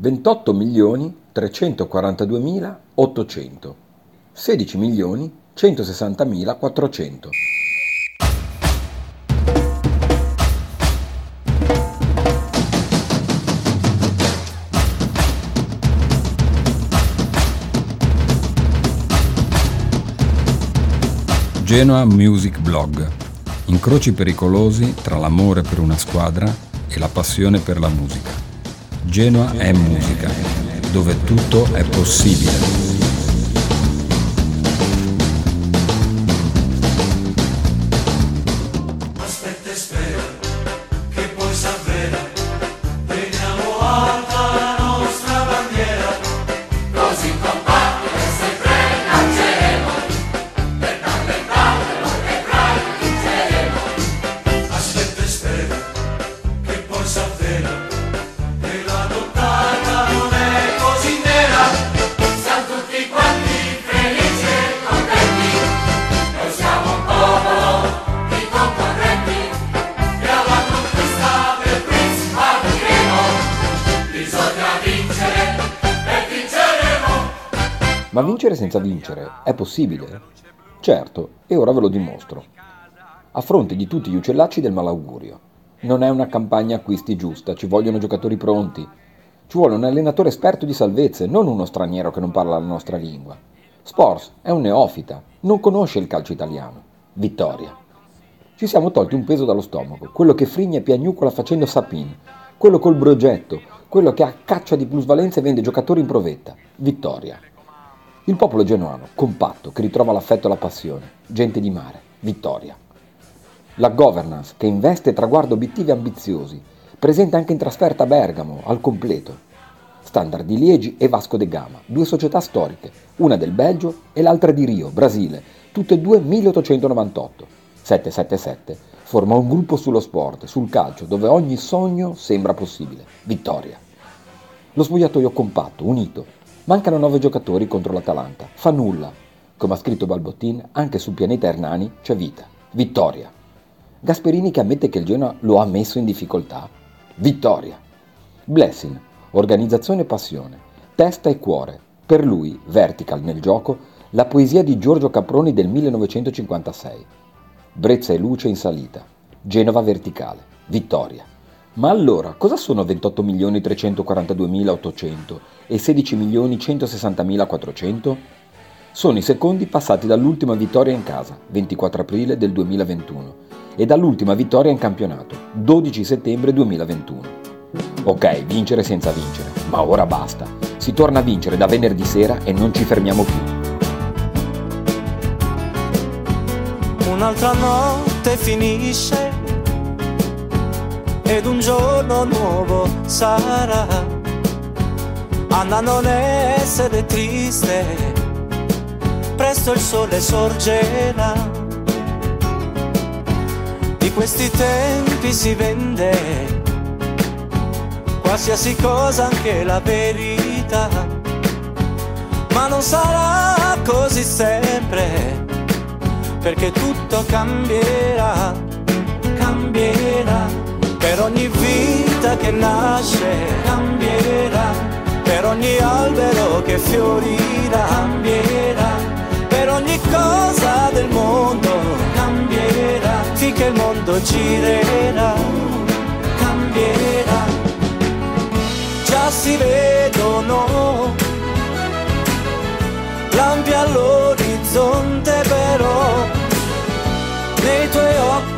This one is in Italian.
28 milioni 342 mila 800, 16 milioni 160 mila 400. Genoa Music Blog. Incroci pericolosi tra l'amore per una squadra e la passione per la musica. Genoa è musica, dove tutto è possibile. Ma vincere senza vincere è possibile? Certo, e ora ve lo dimostro. A fronte di tutti gli uccellacci del malaugurio. Non è una campagna acquisti giusta, ci vogliono giocatori pronti. Ci vuole un allenatore esperto di salvezze, non uno straniero che non parla la nostra lingua. Spors è un neofita, non conosce il calcio italiano. Vittoria. Ci siamo tolti un peso dallo stomaco, quello che frigna e piagnucola facendo sapin, quello col progetto, quello che a caccia di plusvalenza vende giocatori in provetta. Vittoria. Il popolo genuano, compatto, che ritrova l'affetto e la passione, gente di mare, vittoria. La governance, che investe e traguarda obiettivi ambiziosi, presente anche in trasferta a Bergamo, al completo. Standard di Liegi e Vasco de Gama, due società storiche, una del Belgio e l'altra di Rio, Brasile, tutte e due 1898. 777 forma un gruppo sullo sport, sul calcio, dove ogni sogno sembra possibile. Vittoria. Lo spogliatoio compatto, unito, Mancano nove giocatori contro l'Atalanta. Fa nulla. Come ha scritto Balbottin, anche sul pianeta Hernani c'è vita. Vittoria. Gasperini che ammette che il Genoa lo ha messo in difficoltà. Vittoria. Blessing. Organizzazione e passione. Testa e cuore. Per lui, vertical nel gioco, la poesia di Giorgio Caproni del 1956. Brezza e luce in salita. Genova verticale. Vittoria. Ma allora, cosa sono 28.342.800 e 16.160.400? Sono i secondi passati dall'ultima vittoria in casa, 24 aprile del 2021, e dall'ultima vittoria in campionato, 12 settembre 2021. Ok, vincere senza vincere, ma ora basta. Si torna a vincere da venerdì sera e non ci fermiamo più. Un'altra notte finisce ed un giorno nuovo sarà. Anna non essere triste, presto il sole sorgerà. Di questi tempi si vende qualsiasi cosa, anche la verità. Ma non sarà così sempre, perché tutto cambierà, cambierà per ogni vita che nasce cambierà, per ogni albero che fiorirà cambierà, per ogni cosa del mondo cambierà, finché il mondo girerà, cambierà. Già si vedono lampi all'orizzonte però nei tuoi occhi